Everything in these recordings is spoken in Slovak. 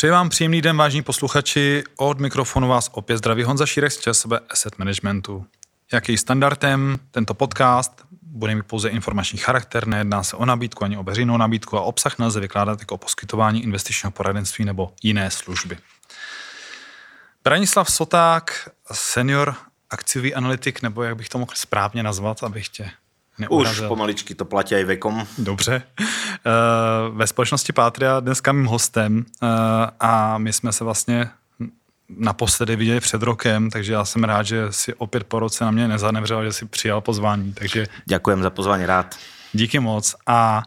Přeji vám příjemný den, vážní posluchači. Od mikrofonu vás opět zdraví Honza Šírek z ČSB Asset Managementu. Jaký standardem tento podcast bude mít pouze informační charakter, nejedná se o nabídku ani o veřejnou nabídku a obsah nelze vykládat jako poskytování investičního poradenství nebo jiné služby. Branislav Soták, senior akciový analytik, nebo jak bych to mohl správně nazvat, abych tě neurazil. Už pomaličky to platí i vekom. Dobře. Eh, ve společnosti Patria dneska mým hostem eh, a my jsme se vlastně naposledy viděli před rokem, takže já jsem rád, že si opět po roce na mě nezanevřel, že si přijal pozvání. Takže... Děkujem za pozvání, rád. Díky moc. A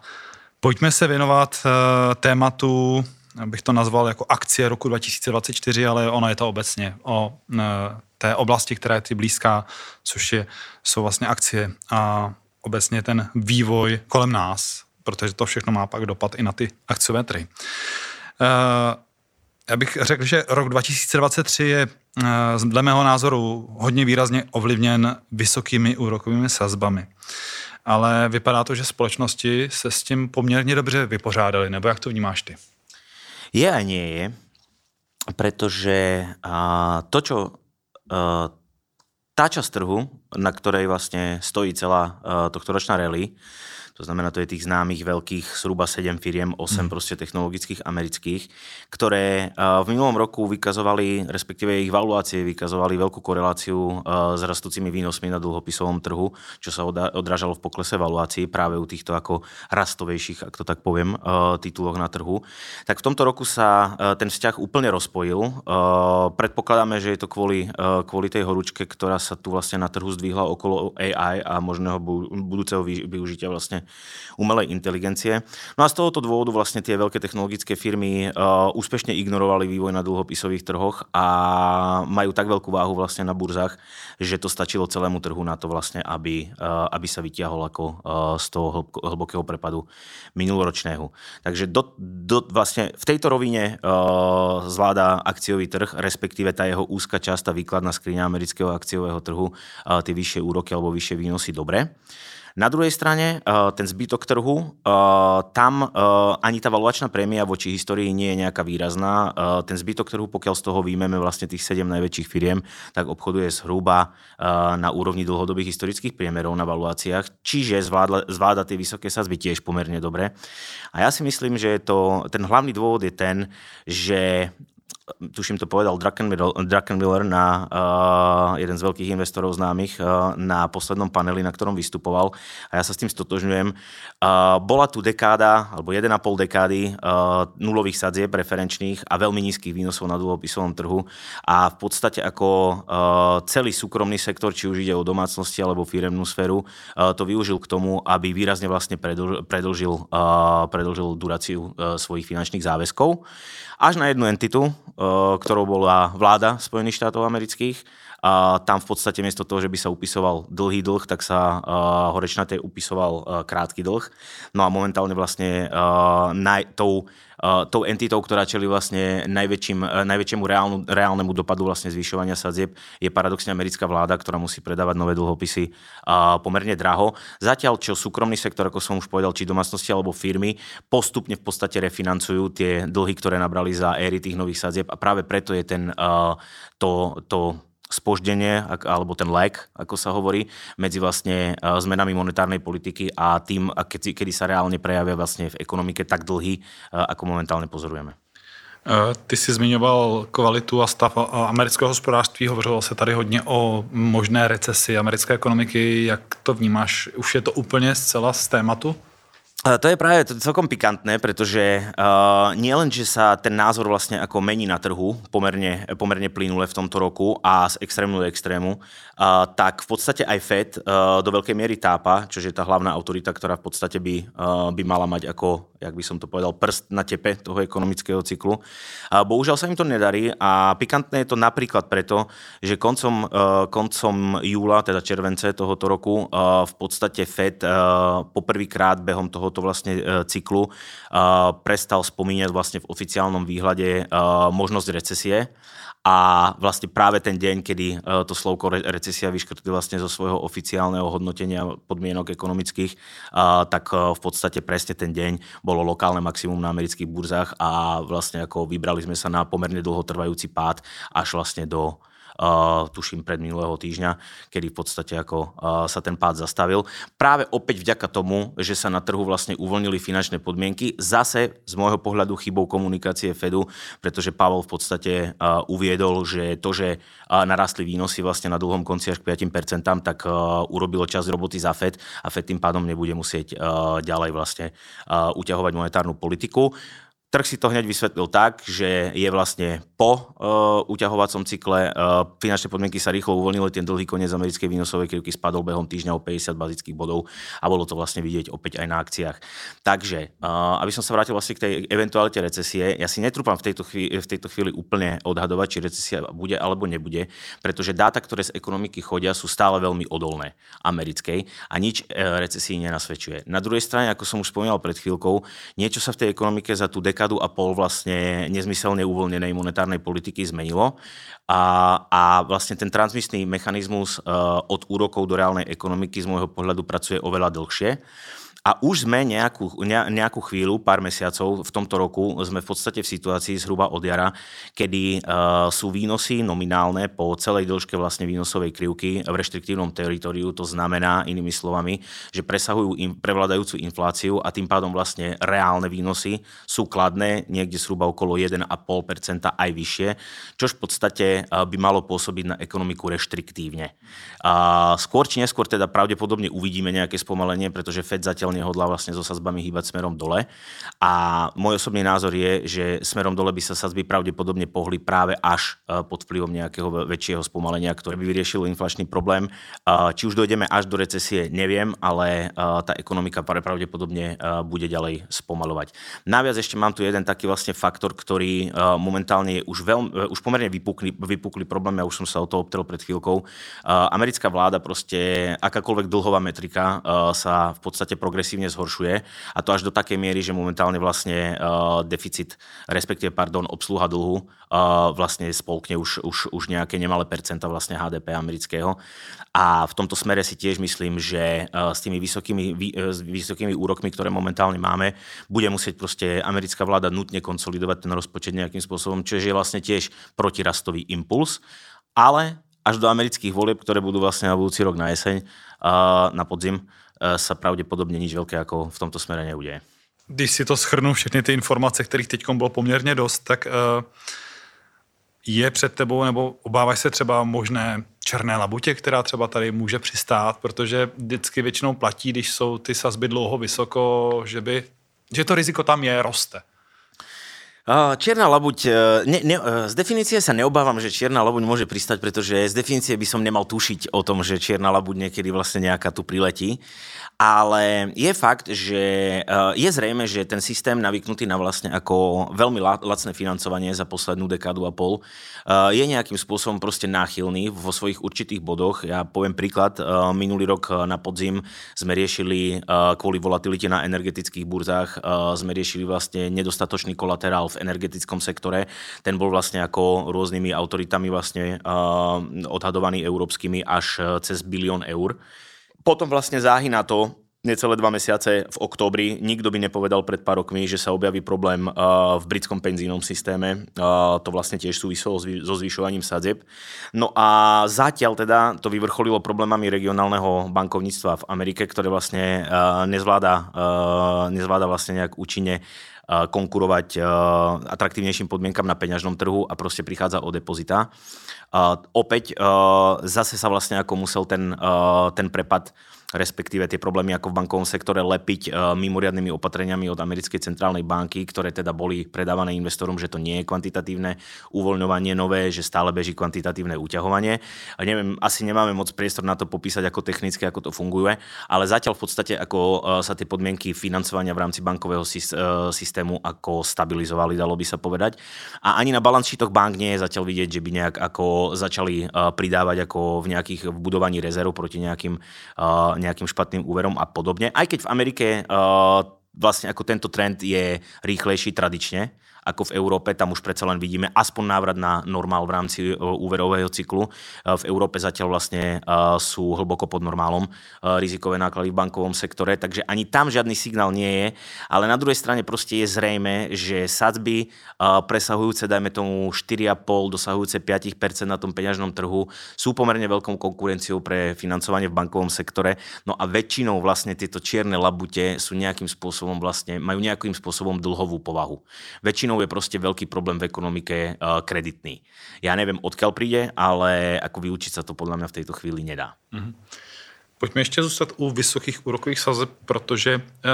pojďme se věnovat uh, tématu, bych to nazval jako akcie roku 2024, ale ono je to obecně o té oblasti, která je ty blízká, což je, jsou vlastně akcie a obecně ten vývoj kolem nás, protože to všechno má pak dopad i na ty akciové trhy. Uh, já bych řekl, že rok 2023 je eh, dle mého názoru hodně výrazně ovlivněn vysokými úrokovými sazbami. Ale vypadá to, že společnosti se s tím poměrně dobře vypořádaly, nebo jak to vnímáš ty? Je a nie je, pretože to, čo tá časť trhu, na ktorej vlastne stojí celá tohto ročná rally, to znamená, to je tých známych veľkých zhruba 7 firiem, 8 mm. proste technologických amerických, ktoré v minulom roku vykazovali, respektíve ich valuácie vykazovali veľkú koreláciu s rastúcimi výnosmi na dlhopisovom trhu, čo sa odrážalo v poklese valuácií práve u týchto ako rastovejších, ak to tak poviem, tituloch na trhu. Tak v tomto roku sa ten vzťah úplne rozpojil. Predpokladáme, že je to kvôli, kvôli tej horúčke, ktorá sa tu vlastne na trhu zdvihla okolo AI a možného budúceho využitia vlastne umelej inteligencie. No a z tohoto dôvodu vlastne tie veľké technologické firmy uh, úspešne ignorovali vývoj na dlhopisových trhoch a majú tak veľkú váhu vlastne na burzách, že to stačilo celému trhu na to vlastne, aby, uh, aby sa vyťahol ako uh, z toho hlbokého prepadu minuloročného. Takže do, do, vlastne v tejto rovine uh, zvláda akciový trh, respektíve tá jeho úzka časť, tá výkladná skriňa amerického akciového trhu, uh, tie vyššie úroky alebo vyššie výnosy dobre. Na druhej strane, eh, ten zbytok trhu, eh, tam eh, ani tá valuačná prémia voči histórii nie je nejaká výrazná. Ten zbytok trhu, pokiaľ z toho výjmeme vlastne tých 7 najväčších firiem, tak obchoduje zhruba na úrovni dlhodobých historických priemerov na valuáciách, čiže zvláda, zvláda tie vysoké sazby tiež pomerne dobre. A ja si myslím, že to, ten hlavný dôvod je ten, že tuším to povedal Druckenmiller, na uh, jeden z veľkých investorov známych uh, na poslednom paneli, na ktorom vystupoval. A ja sa s tým stotožňujem. Uh, bola tu dekáda, alebo 1,5 dekády uh, nulových sadzie preferenčných a veľmi nízkych výnosov na dlhopisovom trhu. A v podstate ako uh, celý súkromný sektor, či už ide o domácnosti alebo firemnú sféru, uh, to využil k tomu, aby výrazne vlastne predlžil, predlžil, uh, predlžil duráciu uh, svojich finančných záväzkov. Až na jednu entitu, ktorou bola vláda Spojených štátov amerických. A tam v podstate miesto toho, že by sa upisoval dlhý dlh, tak sa uh, horečnaté upisoval krátky dlh. No a momentálne vlastne uh, tou tou entitou, ktorá čeli vlastne najväčším, najväčšiemu reálnu, reálnemu dopadu vlastne zvyšovania sadzieb, je paradoxne americká vláda, ktorá musí predávať nové dlhopisy pomerne draho. Zatiaľ, čo súkromný sektor, ako som už povedal, či domácnosti alebo firmy, postupne v podstate refinancujú tie dlhy, ktoré nabrali za éry tých nových sadzieb a práve preto je ten, to, to spoždenie, alebo ten lag, ako sa hovorí, medzi vlastne e, zmenami monetárnej politiky a tým, kedy, sa reálne prejavia vlastne v ekonomike tak dlhý, e, ako momentálne pozorujeme. E, ty jsi zmiňoval kvalitu a stav amerického hospodářství, hovořilo se tady hodně o možné recesi americké ekonomiky. Jak to vnímáš? Už je to úplně zcela z tématu? To je práve celkom pikantné, pretože uh, nie že sa ten názor vlastne ako mení na trhu pomerne, pomerne plynule v tomto roku a z extrému do extrému, uh, tak v podstate aj Fed uh, do veľkej miery tápa, čo je tá hlavná autorita, ktorá v podstate by, uh, by mala mať ako, jak by som to povedal, prst na tepe toho ekonomického cyklu. Uh, bohužiaľ sa im to nedarí a pikantné je to napríklad preto, že koncom, uh, koncom júla, teda července tohoto roku, uh, v podstate Fed uh, poprvýkrát behom toho tohoto vlastne e, cyklu prestal spomínať vlastne v oficiálnom výhľade e, možnosť recesie a vlastne práve ten deň, kedy e, to slovko recesia vyškrtli vlastne zo svojho oficiálneho hodnotenia podmienok ekonomických, tak v podstate presne ten deň bol bolo lokálne maximum na amerických burzách a vlastne ako vybrali sme sa na pomerne dlhotrvajúci pád až vlastne do tuším pred minulého týždňa, kedy v podstate ako sa ten pád zastavil. Práve opäť vďaka tomu, že sa na trhu vlastne uvoľnili finančné podmienky, zase z môjho pohľadu chybou komunikácie Fedu, pretože Pavel v podstate uviedol, že to, že narastli výnosy vlastne na dlhom konci až k 5%, tak urobilo čas roboty za Fed a Fed tým pádom nebude musieť ďalej vlastne uťahovať monetárnu politiku. Trh si to hneď vysvetlil tak, že je vlastne po uh, uťahovacom cykle, uh, finančné podmienky sa rýchlo uvoľnili, ten dlhý koniec americkej výnosovej krivky spadol behom týždňa o 50 bazických bodov a bolo to vlastne vidieť opäť aj na akciách. Takže, uh, aby som sa vrátil vlastne k tej eventualite recesie, ja si netrúpam v tejto, chvíli, v tejto chvíli úplne odhadovať, či recesia bude alebo nebude, pretože dáta, ktoré z ekonomiky chodia, sú stále veľmi odolné americkej a nič uh, recesii nenasvedčuje. Na druhej strane, ako som už spomínal pred chvíľkou, niečo sa v tej ekonomike za tú dekádu dekádu a pol vlastne nezmyselne uvoľnenej monetárnej politiky zmenilo a, a vlastne ten transmisný mechanizmus uh, od úrokov do reálnej ekonomiky z môjho pohľadu pracuje oveľa dlhšie. A už sme nejakú, nejakú chvíľu, pár mesiacov v tomto roku, sme v podstate v situácii zhruba od jara, kedy uh, sú výnosy nominálne po celej dĺžke vlastne výnosovej krivky v reštriktívnom teritoriu. To znamená, inými slovami, že presahujú im, prevládajúcu infláciu a tým pádom vlastne reálne výnosy sú kladné, niekde zhruba okolo 1,5% aj vyššie, čož v podstate uh, by malo pôsobiť na ekonomiku reštriktívne. Uh, skôr či neskôr teda pravdepodobne uvidíme nejaké spomalenie, pretože Fed zatiaľ nehodlá vlastne so sazbami hýbať smerom dole. A môj osobný názor je, že smerom dole by sa sazby pravdepodobne pohli práve až e, pod vplyvom nejakého väčšieho spomalenia, ktoré by vyriešilo inflačný problém. E, či už dojdeme až do recesie, neviem, ale e, tá ekonomika pravdepodobne bude ďalej spomalovať. Naviac ešte mám tu jeden taký vlastne faktor, ktorý momentálne je už, veľmi, už pomerne vypukli, vypukli problém, ja už som sa o to obtrel pred chvíľkou. Americká vláda proste, akákoľvek dlhová metrika sa v podstate progresívne progresívne zhoršuje a to až do takej miery, že momentálne vlastne uh, deficit, respektíve, pardon, obsluha dlhu uh, vlastne spolkne už, už, už nejaké nemalé percenta vlastne HDP amerického. A v tomto smere si tiež myslím, že uh, s tými vysokými, vy, uh, s vysokými úrokmi, ktoré momentálne máme, bude musieť proste americká vláda nutne konsolidovať ten rozpočet nejakým spôsobom, čo je vlastne tiež protirastový impuls. Ale až do amerických volieb, ktoré budú vlastne na budúci rok na jeseň, na podzim, sa pravděpodobně nič velké jako v tomto smere neuděje. Když si to schrnu, všechny ty informace, kterých teď bylo poměrně dost, tak eh, je před tebou, nebo obáváš se třeba možné černé labutě, která třeba tady může přistát, protože vždycky většinou platí, když jsou ty sazby dlouho vysoko, že by, že to riziko tam je, roste. Čierna labuť, e, ne, ne, e, z definície sa neobávam, že čierna labuť môže pristať, pretože z definície by som nemal tušiť o tom, že čierna labuť niekedy vlastne nejaká tu priletí. Ale je fakt, že e, je zrejme, že ten systém navyknutý na vlastne ako veľmi lacné financovanie za poslednú dekádu a pol je nejakým spôsobom proste náchylný vo svojich určitých bodoch. Ja poviem príklad, minulý rok na podzim sme riešili kvôli volatilite na energetických burzách, sme riešili vlastne nedostatočný kolaterál v energetickom sektore. Ten bol vlastne ako rôznymi autoritami vlastne odhadovaný európskymi až cez bilión eur. Potom vlastne záhy na to, necelé dva mesiace v októbri. Nikto by nepovedal pred pár rokmi, že sa objaví problém uh, v britskom penzínom systéme. Uh, to vlastne tiež súviselo so zvyšovaním sadzieb. No a zatiaľ teda to vyvrcholilo problémami regionálneho bankovníctva v Amerike, ktoré vlastne uh, nezvláda, nezvláda vlastne nejak účinne konkurovať atraktívnejším podmienkam na peňažnom trhu a proste prichádza o depozita. Opäť zase sa vlastne ako musel ten, ten prepad respektíve tie problémy ako v bankovom sektore lepiť uh, mimoriadnými opatreniami od americkej centrálnej banky, ktoré teda boli predávané investorom, že to nie je kvantitatívne uvoľňovanie nové, že stále beží kvantitatívne uťahovanie. A neviem, asi nemáme moc priestor na to popísať ako technicky, ako to funguje, ale zatiaľ v podstate ako uh, sa tie podmienky financovania v rámci bankového uh, systému ako stabilizovali, dalo by sa povedať. A ani na balance bank nie je zatiaľ vidieť, že by nejak ako začali pridávať ako v nejakých vbudovaní rezerv proti nejakým nejakým špatným úverom a podobne. Aj keď v Amerike uh, vlastne ako tento trend je rýchlejší tradične ako v Európe. Tam už predsa len vidíme aspoň návrat na normál v rámci úverového cyklu. V Európe zatiaľ vlastne sú hlboko pod normálom rizikové náklady v bankovom sektore, takže ani tam žiadny signál nie je, ale na druhej strane proste je zrejme, že sadzby presahujúce, dajme tomu 4,5, dosahujúce 5% na tom peňažnom trhu sú pomerne veľkou konkurenciou pre financovanie v bankovom sektore. No a väčšinou vlastne tieto čierne labute sú nejakým spôsobom vlastne, majú nejakým spôsobom dlhovú povahu. Väčšinou je proste veľký problém v ekonomike kreditný. Ja neviem, odkiaľ príde, ale ako vyučiť sa to podľa mňa v tejto chvíli nedá. Mm-hmm. Pojďme ještě zůstat u vysokých úrokových sazeb, protože eh,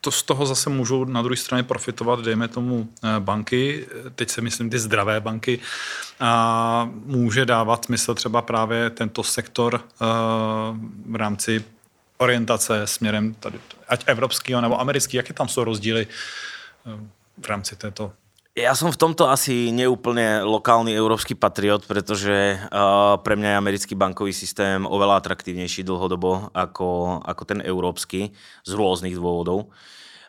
to z toho zase můžou na druhé straně profitovat, dejme tomu, eh, banky, teď se myslím ty zdravé banky, a může dávat smysl třeba právě tento sektor eh, v rámci orientace směrem tady, ať evropského nebo americký, jaké tam jsou rozdíly v rámci této ja som v tomto asi neúplne lokálny európsky patriot, pretože uh, pre mňa je americký bankový systém oveľa atraktívnejší dlhodobo ako, ako ten európsky z rôznych dôvodov.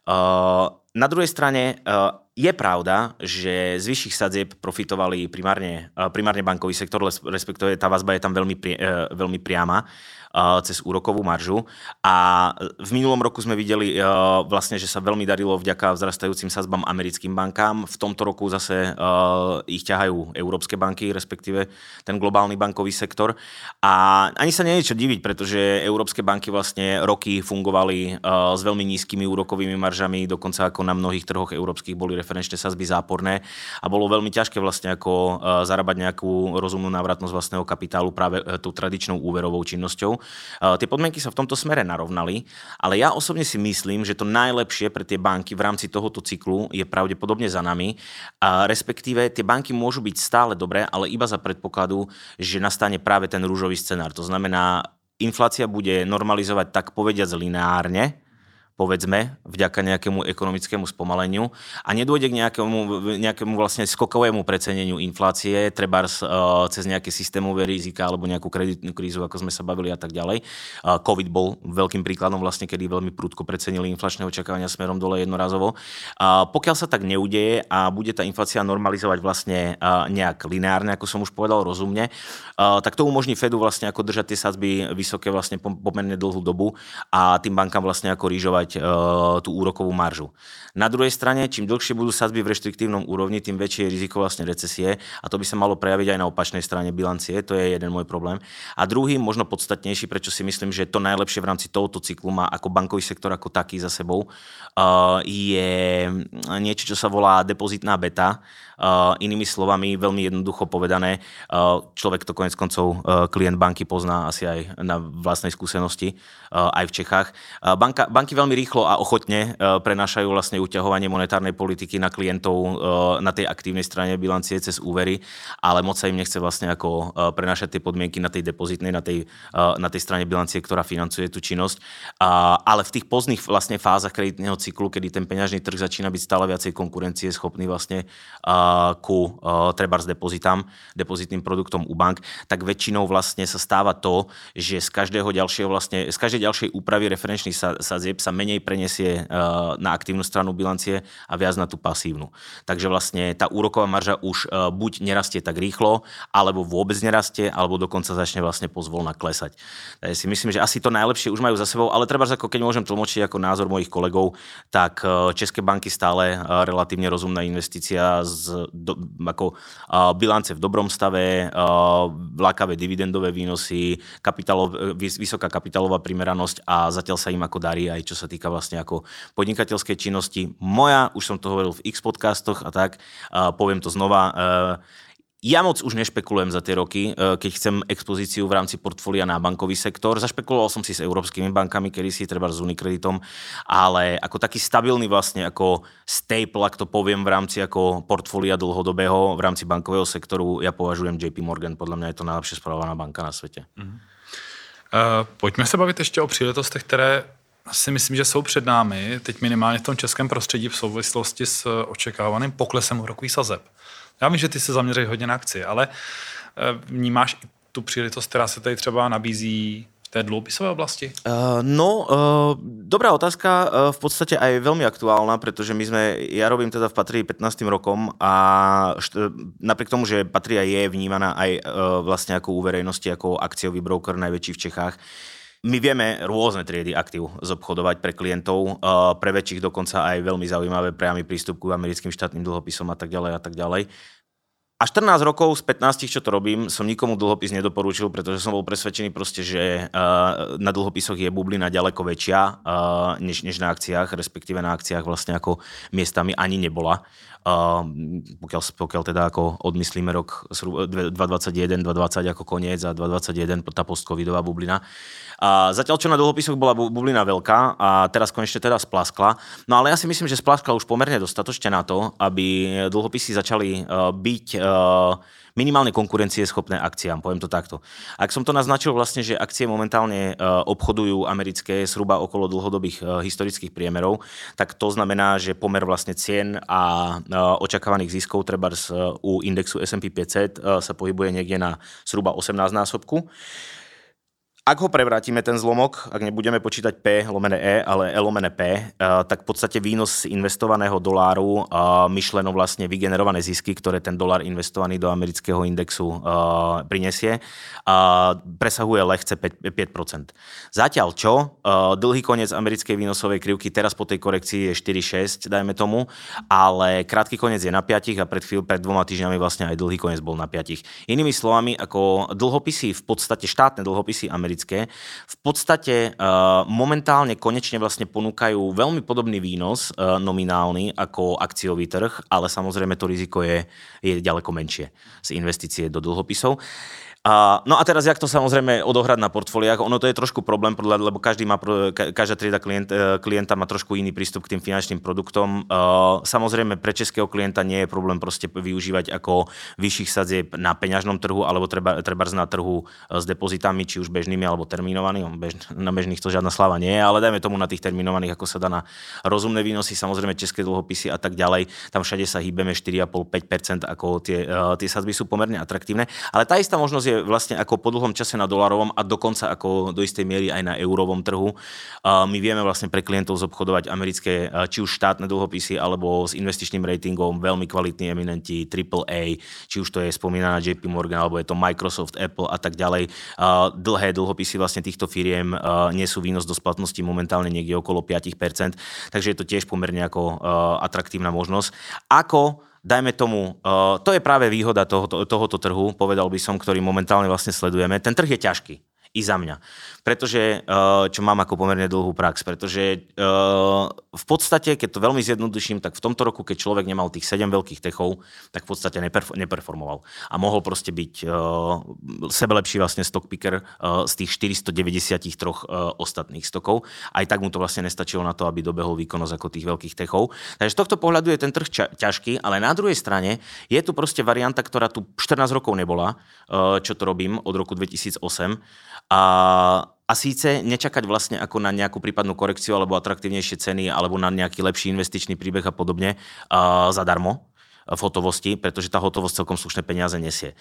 Uh, na druhej strane uh, je pravda, že z vyšších sadzieb profitovali primárne, uh, primárne bankový sektor, respektíve tá vazba je tam veľmi, pri, uh, veľmi priama cez úrokovú maržu. A v minulom roku sme videli vlastne, že sa veľmi darilo vďaka vzrastajúcim sazbám americkým bankám. V tomto roku zase ich ťahajú európske banky, respektíve ten globálny bankový sektor. A ani sa nie je čo diviť, pretože európske banky vlastne roky fungovali s veľmi nízkymi úrokovými maržami, dokonca ako na mnohých trhoch európskych boli referenčné sazby záporné a bolo veľmi ťažké vlastne ako zarábať nejakú rozumnú návratnosť vlastného kapitálu práve e, tou tradičnou úverovou činnosťou. Eh, tie podmienky sa v tomto smere narovnali, ale ja osobne si myslím, že to najlepšie pre tie banky v rámci tohoto cyklu je pravdepodobne za nami. A respektíve tie banky môžu byť stále dobré, ale iba za predpokladu, že nastane práve ten rúžový scenár. To znamená, inflácia bude normalizovať tak povediac lineárne, povedzme, vďaka nejakému ekonomickému spomaleniu a nedôjde k nejakému, nejakému vlastne skokovému preceneniu inflácie, treba uh, cez nejaké systémové rizika alebo nejakú kreditnú krízu, ako sme sa bavili a tak ďalej. Uh, COVID bol veľkým príkladom vlastne, kedy veľmi prudko precenili inflačné očakávania smerom dole jednorazovo. Uh, pokiaľ sa tak neudeje a bude tá inflácia normalizovať vlastne nejak lineárne, ako som už povedal, rozumne, tak to umožní Fedu vlastne ako držať tie sadzby vysoké vlastne pomerne dlhú dobu a tým bankám vlastne ako rýžovať uh, tú úrokovú maržu. Na druhej strane, čím dlhšie budú sadzby v reštriktívnom úrovni, tým väčšie je riziko vlastne recesie a to by sa malo prejaviť aj na opačnej strane bilancie, to je jeden môj problém. A druhý, možno podstatnejší, prečo si myslím, že to najlepšie v rámci tohoto cyklu má ako bankový sektor ako taký za sebou, uh, je niečo, čo sa volá depozitná beta. Uh, inými slovami, veľmi jednoducho povedané, uh, človek to konec koncov uh, klient banky pozná asi aj na vlastnej skúsenosti, aj v Čechách. Banka, banky veľmi rýchlo a ochotne prenášajú vlastne uťahovanie monetárnej politiky na klientov na tej aktívnej strane bilancie cez úvery, ale moc sa im nechce vlastne ako prenášať tie podmienky na tej depozitnej, na tej, na tej strane bilancie, ktorá financuje tú činnosť. Ale v tých pozdných vlastne fázach kreditného cyklu, kedy ten peňažný trh začína byť stále viacej konkurencie schopný vlastne ku treba s depozitám, depozitným produktom u bank, tak väčšinou vlastne sa stáva to, že z každého ďalšieho vlastne, z každej ďalšej úpravy referenčných sadzieb sa menej prenesie na aktívnu stranu bilancie a viac na tú pasívnu. Takže vlastne tá úroková marža už buď nerastie tak rýchlo, alebo vôbec nerastie, alebo dokonca začne vlastne pozvolna klesať. Takže si myslím, že asi to najlepšie už majú za sebou, ale treba, ako keď môžem tlmočiť ako názor mojich kolegov, tak české banky stále relatívne rozumná investícia z do, ako uh, bilance v dobrom stave, uh, lákavé dividendové výnosy, kapitálov, vysoká kapitálová primeranosť a zatiaľ sa im ako darí aj čo sa týka vlastne ako podnikateľskej činnosti. Moja, už som to hovoril v X podcastoch a tak, uh, poviem to znova, uh, ja moc už nešpekulujem za tie roky, e, keď chcem expozíciu v rámci portfólia na bankový sektor. Zašpekuloval som si s európskymi bankami, kedy si treba s Unikreditom, ale ako taký stabilný vlastne ako staple, ak to poviem, v rámci ako portfólia dlhodobého v rámci bankového sektoru, ja považujem JP Morgan, podľa mňa je to najlepšie správaná banka na svete. Uh-huh. Uh, pojďme se bavit ještě o příležitostech, které si myslím, že jsou před námi, teď minimálně v tom českém prostředí v souvislosti s očekávaným poklesem úrokových sazeb. Já vím, že ty se zaměřuješ hodně na akci, ale eh, vnímáš i tu příležitost, která se tady třeba nabízí té dluhopisové oblasti? Uh, no, uh, dobrá otázka, uh, v podstate aj veľmi aktuálna, pretože my sme, ja robím teda v Patrii 15. rokom a št- napriek tomu, že Patria je vnímaná aj uh, vlastne ako u verejnosti, ako akciový broker najväčší v Čechách, my vieme rôzne triedy aktív zobchodovať pre klientov, pre väčších dokonca aj veľmi zaujímavé priamy prístup k americkým štátnym dlhopisom a tak ďalej a tak ďalej. A 14 rokov z 15, čo to robím, som nikomu dlhopis nedoporučil, pretože som bol presvedčený proste, že uh, na dlhopisoch je bublina ďaleko väčšia uh, než, než na akciách, respektíve na akciách vlastne ako miestami ani nebola. Uh, pokiaľ, pokiaľ teda ako odmyslíme rok 2021, 2020 ako koniec a 2021 tá postcovidová bublina. A zatiaľ, čo na dlhopisoch bola bublina veľká a teraz konečne teda splaskla. No ale ja si myslím, že splaskla už pomerne dostatočne na to, aby dlhopisy začali byť minimálne konkurencieschopné akciám, poviem to takto. Ak som to naznačil vlastne, že akcie momentálne uh, obchodujú americké zhruba okolo dlhodobých uh, historických priemerov, tak to znamená, že pomer vlastne cien a uh, očakávaných ziskov treba u indexu S&P 500 sa pohybuje niekde na zhruba 18 násobku. Ak ho prevrátime, ten zlomok, ak nebudeme počítať P lomené E, ale E lomené P, eh, tak v podstate výnos investovaného doláru, eh, myšleno vlastne vygenerované zisky, ktoré ten dolár investovaný do amerického indexu eh, prinesie, presahuje lehce 5%. Zatiaľ čo, dlhý koniec americkej výnosovej krivky teraz po tej korekcii je 4,6, dajme tomu, ale krátky koniec je na 5 a pred, chvíľ, pred dvoma týždňami vlastne aj dlhý koniec bol na 5. Inými slovami, ako dlhopisy, v podstate štátne dlhopisy americké americké, v podstate uh, momentálne konečne vlastne ponúkajú veľmi podobný výnos uh, nominálny ako akciový trh, ale samozrejme to riziko je, je ďaleko menšie z investície do dlhopisov. A, no a teraz, jak to samozrejme odohrať na portfóliách, ono to je trošku problém, lebo každý má, každá trieda klient, e, klienta má trošku iný prístup k tým finančným produktom. Samozrejme, pre českého klienta nie je problém proste využívať ako vyšších sadzieb na peňažnom trhu, alebo treba, treba na trhu e, s depozitami, či už bežnými alebo terminovanými. Na bežných to žiadna sláva nie je, ale dajme tomu na tých terminovaných, ako sa dá na rozumné výnosy, samozrejme české dlhopisy a tak ďalej. Tam všade sa hýbeme 4,5-5%, ako tie, e, tie sadzby sú pomerne atraktívne. Ale tá istá možnosť vlastne ako po dlhom čase na dolarovom a dokonca ako do istej miery aj na eurovom trhu. My vieme vlastne pre klientov zobchodovať americké či už štátne dlhopisy alebo s investičným ratingom veľmi kvalitní eminenti AAA, či už to je spomínaná JP Morgan alebo je to Microsoft, Apple a tak ďalej. Dlhé dlhopisy vlastne týchto firiem nesú výnos do splatnosti momentálne niekde okolo 5%, takže je to tiež pomerne ako atraktívna možnosť. Ako dajme tomu, uh, to je práve výhoda tohoto, tohoto trhu, povedal by som, ktorý momentálne vlastne sledujeme. Ten trh je ťažký i za mňa. Pretože, eh, čo mám ako pomerne dlhú prax, pretože eh, v podstate, keď to veľmi zjednoduším, tak v tomto roku, keď človek nemal tých 7 veľkých techov, tak v podstate neperformoval. A mohol proste byť sebe lepší vlastne stock picker z tých 493 ostatných stokov. Aj tak mu to vlastne nestačilo na to, aby dobehol výkonnosť ako tých veľkých techov. Takže z tohto pohľadu je ten trh ťažký, ale na druhej strane je tu proste varianta, ktorá tu 14 rokov nebola, čo to robím od roku 2008 a, a síce nečakať vlastne ako na nejakú prípadnú korekciu alebo atraktívnejšie ceny alebo na nejaký lepší investičný príbeh a podobne uh, zadarmo, v hotovosti, pretože tá hotovosť celkom slušné peniaze nesie.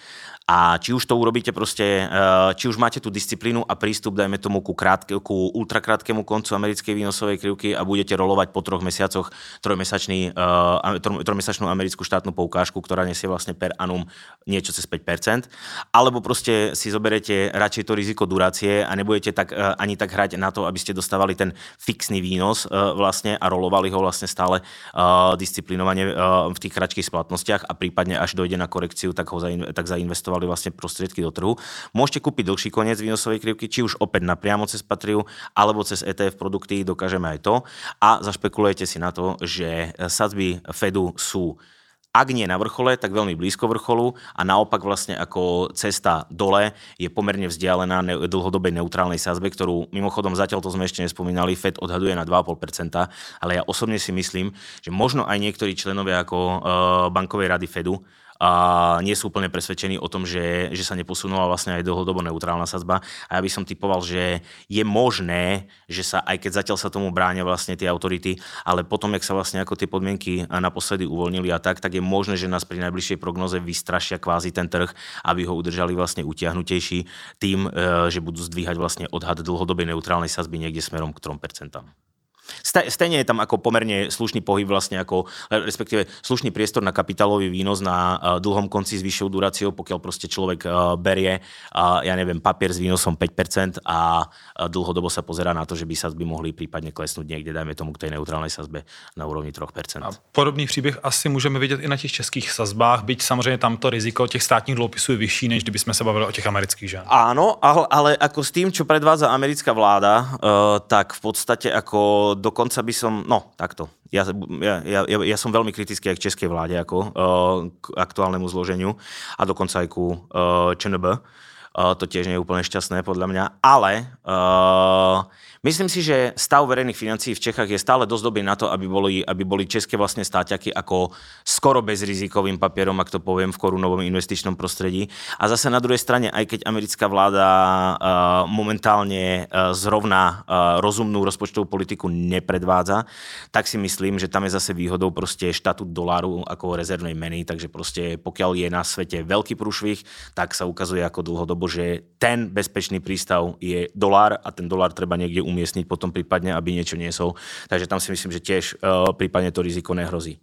A či už to urobíte proste, eh, či už máte tú disciplínu a prístup, dajme tomu, ku, krátke, ku ultrakrátkemu koncu americkej výnosovej krivky a budete rolovať po troch mesiacoch trojmesačný, uh, trojmesačnú americkú štátnu poukážku, ktorá nesie vlastne per annum niečo cez 5%, alebo proste si zoberete radšej to riziko durácie a nebudete tak, uh, ani tak hrať na to, aby ste dostávali ten fixný výnos vlastne a rolovali ho vlastne stále disciplinovane v tých kratších splatnostiach a prípadne až dojde na korekciu, tak, ho zain, tak zainvestovali vlastne prostriedky do trhu. Môžete kúpiť dlhší koniec výnosovej krivky, či už opäť napriamo cez Patriu, alebo cez ETF produkty, dokážeme aj to. A zašpekulujete si na to, že sadzby Fedu sú ak nie na vrchole, tak veľmi blízko vrcholu a naopak vlastne ako cesta dole je pomerne vzdialená ne- dlhodobej neutrálnej sazbe, ktorú mimochodom zatiaľ to sme ešte nespomínali, FED odhaduje na 2,5%, ale ja osobne si myslím, že možno aj niektorí členovia ako uh, bankovej rady FEDu a nie sú úplne presvedčení o tom, že, že sa neposunula vlastne aj dlhodobo neutrálna sadzba. A ja by som typoval, že je možné, že sa, aj keď zatiaľ sa tomu bránia vlastne tie autority, ale potom, jak sa vlastne ako tie podmienky naposledy uvoľnili a tak, tak je možné, že nás pri najbližšej prognoze vystrašia kvázi ten trh, aby ho udržali vlastne utiahnutejší tým, e, že budú zdvíhať vlastne odhad dlhodobej neutrálnej sazby niekde smerom k 3%. Stejne je tam ako pomerne slušný pohyb vlastne ako, respektíve slušný priestor na kapitálový výnos na dlhom konci s vyššou duráciou, pokiaľ proste človek berie, ja neviem, papier s výnosom 5% a dlhodobo sa pozera na to, že by sa by mohli prípadne klesnúť niekde, dajme tomu k tej neutrálnej sazbe na úrovni 3%. A podobný příběh asi můžeme vidět i na těch českých sazbách, byť samozřejmě tam to riziko těch státních dluhopisů je vyšší, než kdyby sme sa bavili o těch amerických, že? Áno, ale, ale ako s tým, čo predvádza americká vláda, tak v podstate ako dokonca by som, no takto, ja, ja, ja, ja som veľmi kritický aj k českej vláde ako uh, k aktuálnemu zloženiu a dokonca aj ku uh, ČNB. Uh, to tiež nie je úplne šťastné podľa mňa, ale uh, Myslím si, že stav verejných financií v Čechách je stále dosť dobrý na to, aby boli, aby boli české vlastne stáťaky ako skoro bezrizikovým papierom, ak to poviem, v korunovom investičnom prostredí. A zase na druhej strane, aj keď americká vláda uh, momentálne uh, zrovna uh, rozumnú rozpočtovú politiku nepredvádza, tak si myslím, že tam je zase výhodou proste štatút doláru ako rezervnej meny, takže proste pokiaľ je na svete veľký prúšvih, tak sa ukazuje ako dlhodobo, že ten bezpečný prístav je dolár a ten dolár treba niekde umiestniť potom prípadne, aby niečo niesol. Takže tam si myslím, že tiež uh, prípadne to riziko nehrozí.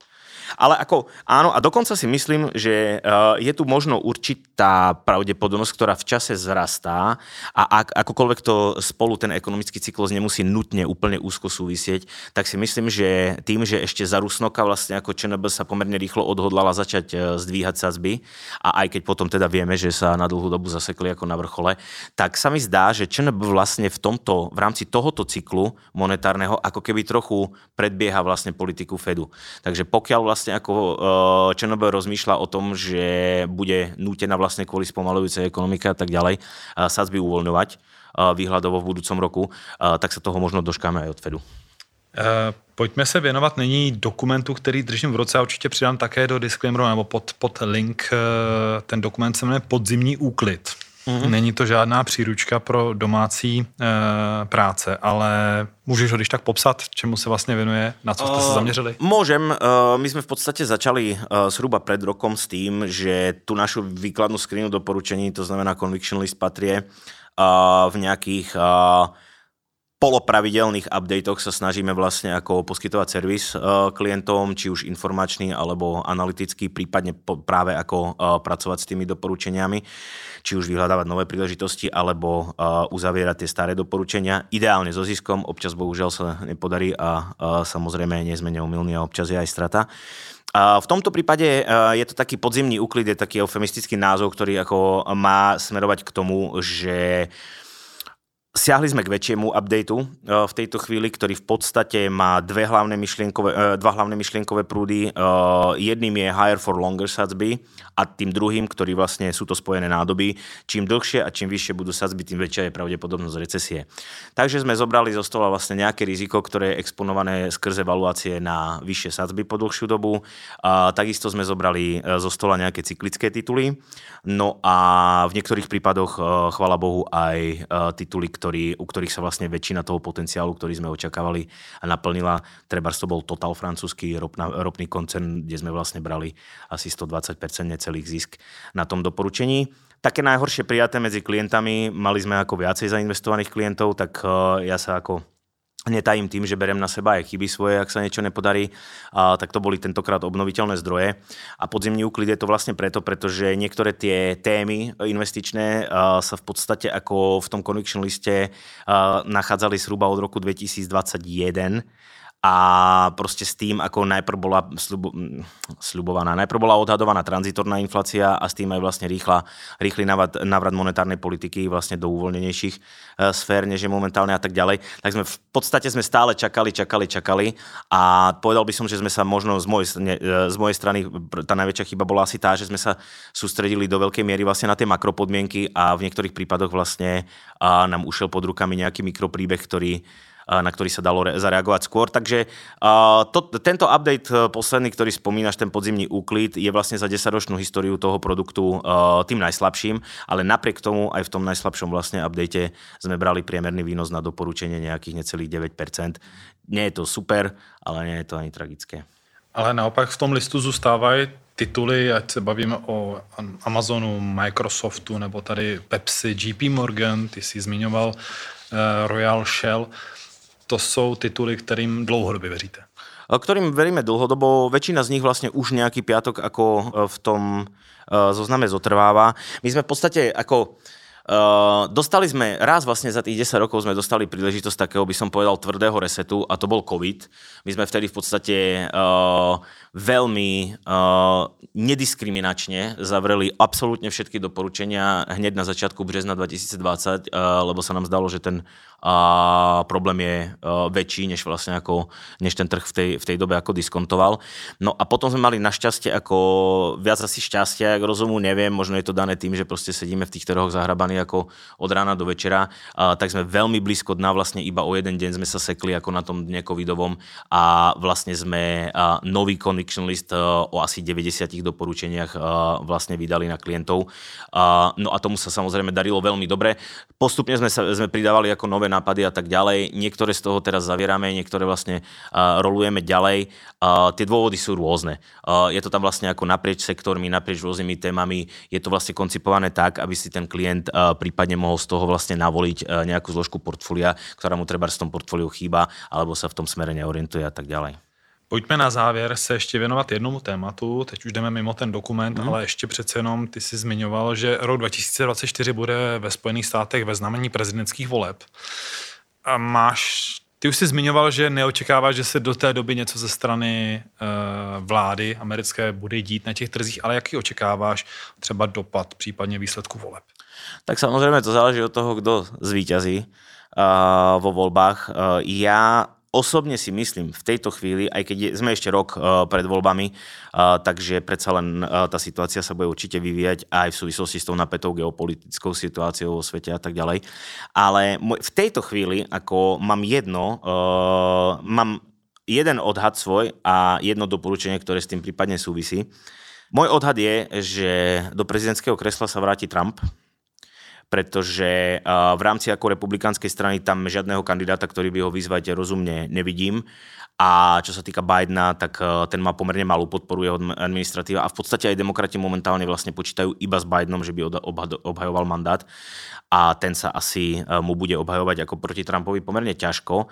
Ale ako, áno, a dokonca si myslím, že uh, je tu možno určitá pravdepodobnosť, ktorá v čase zrastá a ak, akokoľvek to spolu ten ekonomický cyklus nemusí nutne úplne úzko súvisieť, tak si myslím, že tým, že ešte za Rusnoka vlastne ako ČNB sa pomerne rýchlo odhodlala začať uh, zdvíhať sazby a aj keď potom teda vieme, že sa na dlhú dobu zasekli ako na vrchole, tak sa mi zdá, že ČNB vlastne v tomto, v rámci tohoto cyklu monetárneho ako keby trochu predbieha vlastne politiku Fedu. Takže pokiaľ vlastne vlastne ako uh, Černobyl rozmýšľa o tom, že bude nútená vlastne kvôli spomalujúcej ekonomike a tak ďalej uh, sadzby uvoľňovať uh, výhľadovo v budúcom roku, tak sa toho možno doškáme aj od Fedu. Pojďme se věnovat nyní dokumentu, který držím v roce a určitě přidám také do disclaimeru nebo pod, pod link. Ten dokument se jmenuje Podzimní úklid. Mm-hmm. Není to žádná příručka pro domácí e, práce, ale můžeš ho když tak popsat, čemu se vlastně věnuje, na co jste se zaměřili? Uh, môžem. Uh, my sme v podstate začali uh, zhruba pred rokom s tým, že tu našu výkladnú skrinu doporučení, to znamená Conviction List patrie, uh, v nejakých uh, polopravidelných updatoch sa snažíme vlastne ako poskytovať servis uh, klientom, či už informačný alebo analytický, prípadne práve ako uh, pracovať s tými doporučeniami, či už vyhľadávať nové príležitosti alebo uh, uzavierať tie staré doporučenia. Ideálne so ziskom, občas bohužiaľ sa nepodarí a samozrejme nie sme neumilní a občas je aj strata. v tomto prípade je to taký podzimný úklid, je taký eufemistický názov, ktorý ako má smerovať k tomu, že Siahli sme k väčšiemu updateu eh, v tejto chvíli, ktorý v podstate má dve hlavné myšlienkové, eh, dva hlavné myšlienkové prúdy. Eh, jedným je higher for longer sadzby a tým druhým, ktorý vlastne sú to spojené nádoby. Čím dlhšie a čím vyššie budú sadzby, tým väčšia je pravdepodobnosť recesie. Takže sme zobrali zo stola vlastne nejaké riziko, ktoré je exponované skrze valuácie na vyššie sadzby po dlhšiu dobu. A takisto sme zobrali zo stola nejaké cyklické tituly. No a v niektorých prípadoch, chvala Bohu, aj tituly, ktoré ktorý, u ktorých sa vlastne väčšina toho potenciálu, ktorý sme očakávali naplnila. Treba to bol Total francúzsky ropna, ropný koncern, kde sme vlastne brali asi 120% necelých zisk na tom doporučení. Také najhoršie prijaté medzi klientami, mali sme ako viacej zainvestovaných klientov, tak uh, ja sa ako netajím tým, že berem na seba aj chyby svoje, ak sa niečo nepodarí, a, tak to boli tentokrát obnoviteľné zdroje. A podzimný úklid je to vlastne preto, pretože niektoré tie témy investičné a, sa v podstate ako v tom conviction liste a, nachádzali zhruba od roku 2021 a proste s tým, ako najprv bola slubo, slubovaná, najprv bola odhadovaná tranzitorná inflácia a s tým aj vlastne rýchla, rýchly navrat, navrat monetárnej politiky vlastne do uvoľnenejších e, sfér, než je momentálne a tak ďalej, tak sme v podstate sme stále čakali, čakali, čakali. A povedal by som, že sme sa možno z mojej, ne, e, z mojej strany, tá najväčšia chyba bola asi tá, že sme sa sústredili do veľkej miery vlastne na tie makropodmienky a v niektorých prípadoch vlastne a nám ušiel pod rukami nejaký mikropríbeh, ktorý na ktorý sa dalo zareagovať skôr. Takže to, tento update posledný, ktorý spomínaš, ten podzimný úklid, je vlastne za 10-ročnú históriu toho produktu tým najslabším, ale napriek tomu aj v tom najslabšom vlastne update sme brali priemerný výnos na doporučenie nejakých necelých 9%. Nie je to super, ale nie je to ani tragické. Ale naopak v tom listu zůstávají tituly, ať se bavíme o Amazonu, Microsoftu nebo tady Pepsi, JP Morgan, ty jsi zmiňoval uh, Royal Shell. To jsou tituly, kterým dlouhodobě věříte. Ktorým veríme dlhodobo. Väčšina z nich vlastne už nejaký piatok ako e, v tom uh, zozname zotrváva. My sme v podstate ako dostali sme, raz vlastne za tých 10 rokov sme dostali príležitosť takého, by som povedal, tvrdého resetu a to bol COVID. My sme vtedy v podstate veľmi uh, nediskriminačne zavreli absolútne všetky doporučenia hneď na začiatku března 2020, uh, lebo sa nám zdalo, že ten uh, problém je uh, väčší, než vlastne ako, než ten trh v tej, v tej dobe ako diskontoval. No a potom sme mali našťastie ako viac asi šťastia, ak rozumu neviem, možno je to dané tým, že proste sedíme v tých trhoch zahrabaní ako od rána do večera, uh, tak sme veľmi blízko dna, vlastne iba o jeden deň sme sa sekli ako na tom dne covidovom a vlastne sme uh, nový conviction list uh, o asi 90 doporučeniach uh, vlastne vydali na klientov. No a tomu sa samozrejme darilo veľmi dobre. Postupne sme, sa, sme pridávali ako nové nápady a tak ďalej. Niektoré z toho teraz zavierame, niektoré vlastne uh, rolujeme ďalej. Tie dôvody sú rôzne. Je to tam vlastne ako naprieč sektormi, naprieč rôznymi témami. Je to vlastne koncipované tak, aby si ten klient prípadne mohol z toho vlastne navoliť nejakú zložku portfólia, ktorá mu treba v tom portfóliu chýba, alebo sa v tom smere neorientuje a tak ďalej. Pojďme na závěr se ještě věnovat jednomu tématu. Teď už jdeme mimo ten dokument, mm. ale ještě přece jenom ty si zmiňoval, že rok 2024 bude ve Spojených státech ve znamení prezidentských voleb. A máš ty už jsi zmiňoval, že neočekáváš, že se do té doby něco ze strany uh, vlády americké bude dít na těch trzích, ale jaký očekáváš třeba dopad, případně výsledku voleb? Tak samozrejme to záleží od toho, kto zvíťazí uh, vo voľbách. Uh, ja osobne si myslím v tejto chvíli, aj keď sme ešte rok uh, pred voľbami, uh, takže predsa len uh, tá situácia sa bude určite vyvíjať aj v súvislosti s tou napätou geopolitickou situáciou vo svete a tak ďalej. Ale môj, v tejto chvíli, ako mám jedno, uh, mám jeden odhad svoj a jedno doporučenie, ktoré s tým prípadne súvisí. Môj odhad je, že do prezidentského kresla sa vráti Trump, pretože v rámci ako republikánskej strany tam žiadneho kandidáta, ktorý by ho vyzvať rozumne nevidím. A čo sa týka Bidena, tak ten má pomerne malú podporu jeho administratíva a v podstate aj demokrati momentálne vlastne počítajú iba s Bidenom, že by obhajoval mandát a ten sa asi mu bude obhajovať ako proti Trumpovi pomerne ťažko.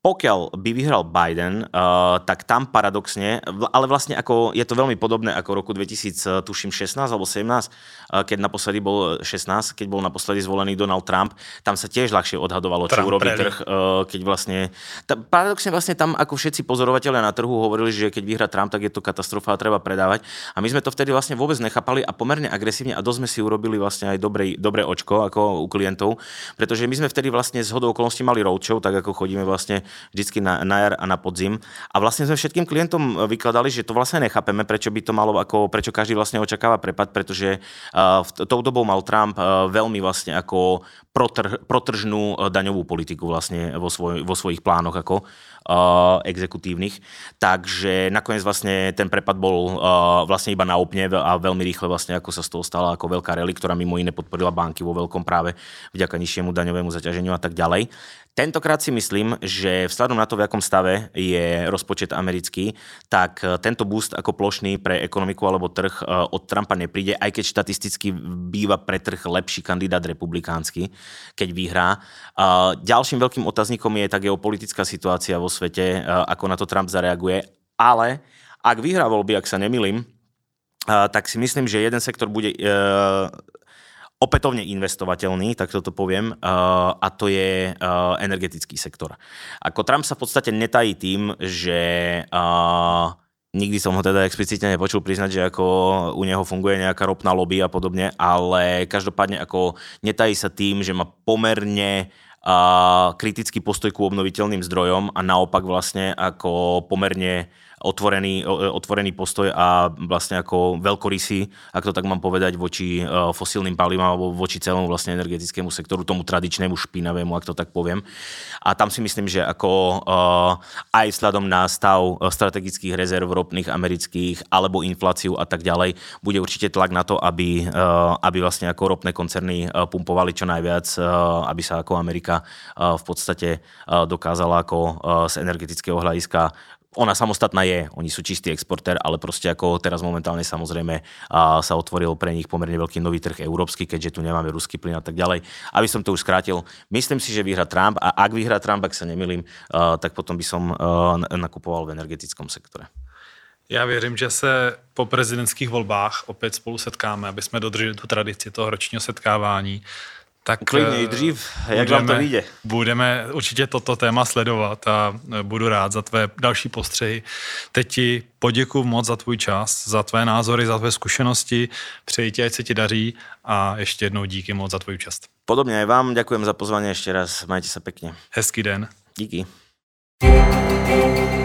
Pokiaľ by vyhral Biden, uh, tak tam paradoxne, ale vlastne ako, je to veľmi podobné ako roku 2000, tuším 16 alebo 17, uh, keď naposledy bol 16, keď bol naposledy zvolený Donald Trump, tam sa tiež ľahšie odhadovalo, čo urobí trh, uh, keď vlastne, ta, paradoxne vlastne tam ako všetci pozorovateľia na trhu hovorili, že keď vyhra Trump, tak je to katastrofa a treba predávať. A my sme to vtedy vlastne vôbec nechápali a pomerne agresívne a dosť sme si urobili vlastne aj dobré, dobré očko ako u klientov, pretože my sme vtedy vlastne z hodou okolností mali roadshow, tak ako chodíme vlastne vždycky na, na jar a na podzim. A vlastne sme všetkým klientom vykladali, že to vlastne nechápeme, prečo by to malo, ako, prečo každý vlastne očakáva prepad, pretože uh, tou dobou mal Trump uh, veľmi vlastne ako protr, protržnú daňovú politiku vlastne vo, svoj, vo svojich plánoch ako uh, exekutívnych. Takže nakoniec vlastne ten prepad bol uh, vlastne iba na opne a veľmi rýchle vlastne ako sa z toho stala ako veľká rally, ktorá mimo iné podporila banky vo veľkom práve vďaka nižšiemu daňovému zaťaženiu a tak ďalej. Tentokrát si myslím, že vzhľadom na to, v akom stave je rozpočet americký, tak e, tento boost ako plošný pre ekonomiku alebo trh e, od Trumpa nepríde, aj keď štatisticky býva pre trh lepší kandidát republikánsky, keď vyhrá. Ďalším veľkým otazníkom je tá geopolitická situácia vo svete, e, ako na to Trump zareaguje, ale ak vyhrá voľby, ak sa nemilím, tak si myslím, že jeden sektor bude opätovne investovateľný, tak toto poviem, uh, a to je uh, energetický sektor. Ako Trump sa v podstate netají tým, že uh, nikdy som ho teda explicitne nepočul priznať, že ako u neho funguje nejaká ropná lobby a podobne, ale každopádne ako netají sa tým, že má pomerne kritický postoj ku obnoviteľným zdrojom a naopak vlastne ako pomerne otvorený, otvorený postoj a vlastne ako veľkorysý, ak to tak mám povedať, voči fosílnym palivám alebo voči celému vlastne energetickému sektoru, tomu tradičnému špinavému, ak to tak poviem. A tam si myslím, že ako aj vzhľadom na stav strategických rezerv ropných amerických alebo infláciu a tak ďalej, bude určite tlak na to, aby, aby vlastne ako ropné koncerny pumpovali čo najviac, aby sa ako Amerika v podstate dokázala ako z energetického hľadiska ona samostatná je, oni sú čistý exportér, ale proste ako teraz momentálne samozrejme sa otvoril pre nich pomerne veľký nový trh európsky, keďže tu nemáme ruský plyn a tak ďalej. Aby som to už skrátil, myslím si, že vyhra Trump a ak vyhra Trump, ak sa nemilím, tak potom by som nakupoval v energetickom sektore. Já věřím, že se po prezidentských volbách opět spolu setkáme, aby jsme dodrželi tu tradici toho ročního setkávání tak Klidně i dřív, jak budeme, vám to vyjde. Budeme určitě toto téma sledovat a budu rád za tvé další postřehy. Teď ti poděkuji moc za tvůj čas, za tvé názory, za tvé zkušenosti. Přeji ti, ať se ti daří a ještě jednou díky moc za tvůj účast. Podobně i vám, děkujem za pozvání ještě raz, majte se pěkně. Hezký den. Díky. thank you